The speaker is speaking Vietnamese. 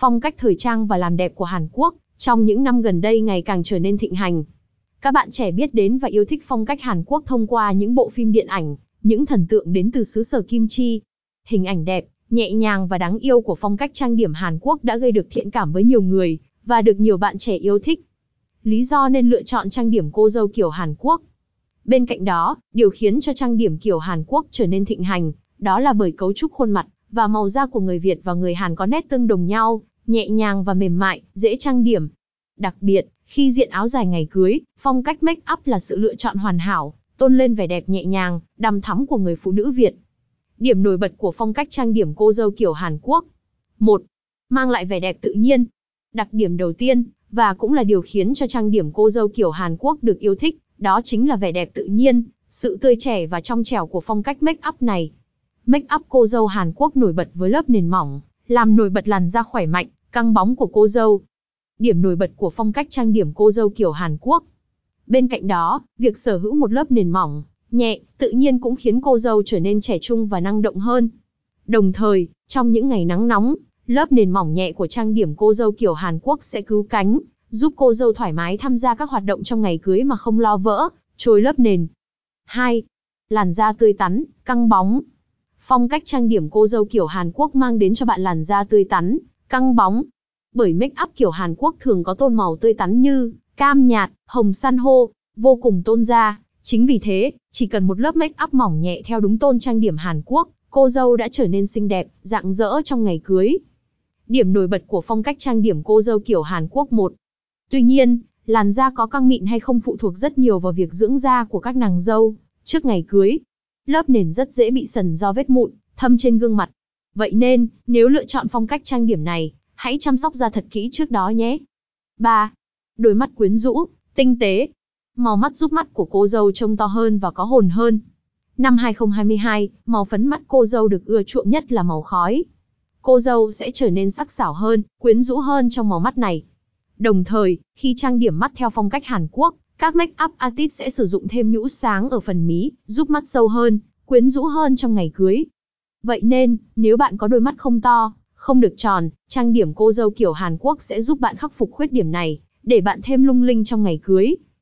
Phong cách thời trang và làm đẹp của Hàn Quốc trong những năm gần đây ngày càng trở nên thịnh hành. Các bạn trẻ biết đến và yêu thích phong cách Hàn Quốc thông qua những bộ phim điện ảnh, những thần tượng đến từ xứ sở Kim Chi. Hình ảnh đẹp, nhẹ nhàng và đáng yêu của phong cách trang điểm Hàn Quốc đã gây được thiện cảm với nhiều người và được nhiều bạn trẻ yêu thích. Lý do nên lựa chọn trang điểm cô dâu kiểu Hàn Quốc. Bên cạnh đó, điều khiến cho trang điểm kiểu Hàn Quốc trở nên thịnh hành, đó là bởi cấu trúc khuôn mặt và màu da của người Việt và người Hàn có nét tương đồng nhau, nhẹ nhàng và mềm mại, dễ trang điểm. Đặc biệt, khi diện áo dài ngày cưới, phong cách make up là sự lựa chọn hoàn hảo, tôn lên vẻ đẹp nhẹ nhàng, đằm thắm của người phụ nữ Việt. Điểm nổi bật của phong cách trang điểm cô dâu kiểu Hàn Quốc. 1. Mang lại vẻ đẹp tự nhiên. Đặc điểm đầu tiên, và cũng là điều khiến cho trang điểm cô dâu kiểu Hàn Quốc được yêu thích, đó chính là vẻ đẹp tự nhiên, sự tươi trẻ và trong trẻo của phong cách make up này. Make up cô dâu Hàn Quốc nổi bật với lớp nền mỏng, làm nổi bật làn da khỏe mạnh, căng bóng của cô dâu. Điểm nổi bật của phong cách trang điểm cô dâu kiểu Hàn Quốc. Bên cạnh đó, việc sở hữu một lớp nền mỏng, nhẹ, tự nhiên cũng khiến cô dâu trở nên trẻ trung và năng động hơn. Đồng thời, trong những ngày nắng nóng, lớp nền mỏng nhẹ của trang điểm cô dâu kiểu Hàn Quốc sẽ cứu cánh, giúp cô dâu thoải mái tham gia các hoạt động trong ngày cưới mà không lo vỡ, trôi lớp nền. 2. Làn da tươi tắn, căng bóng. Phong cách trang điểm cô dâu kiểu Hàn Quốc mang đến cho bạn làn da tươi tắn, căng bóng. Bởi make up kiểu Hàn Quốc thường có tông màu tươi tắn như cam nhạt, hồng san hô, vô cùng tôn da. Chính vì thế, chỉ cần một lớp make up mỏng nhẹ theo đúng tôn trang điểm Hàn Quốc, cô dâu đã trở nên xinh đẹp, rạng rỡ trong ngày cưới. Điểm nổi bật của phong cách trang điểm cô dâu kiểu Hàn Quốc 1. Tuy nhiên, làn da có căng mịn hay không phụ thuộc rất nhiều vào việc dưỡng da của các nàng dâu trước ngày cưới. Lớp nền rất dễ bị sần do vết mụn, thâm trên gương mặt. Vậy nên, nếu lựa chọn phong cách trang điểm này, hãy chăm sóc da thật kỹ trước đó nhé. 3. Đôi mắt quyến rũ, tinh tế. Màu mắt giúp mắt của cô dâu trông to hơn và có hồn hơn. Năm 2022, màu phấn mắt cô dâu được ưa chuộng nhất là màu khói. Cô dâu sẽ trở nên sắc sảo hơn, quyến rũ hơn trong màu mắt này. Đồng thời, khi trang điểm mắt theo phong cách Hàn Quốc, các make up artist sẽ sử dụng thêm nhũ sáng ở phần mí, giúp mắt sâu hơn, quyến rũ hơn trong ngày cưới. Vậy nên, nếu bạn có đôi mắt không to, không được tròn, trang điểm cô dâu kiểu Hàn Quốc sẽ giúp bạn khắc phục khuyết điểm này, để bạn thêm lung linh trong ngày cưới.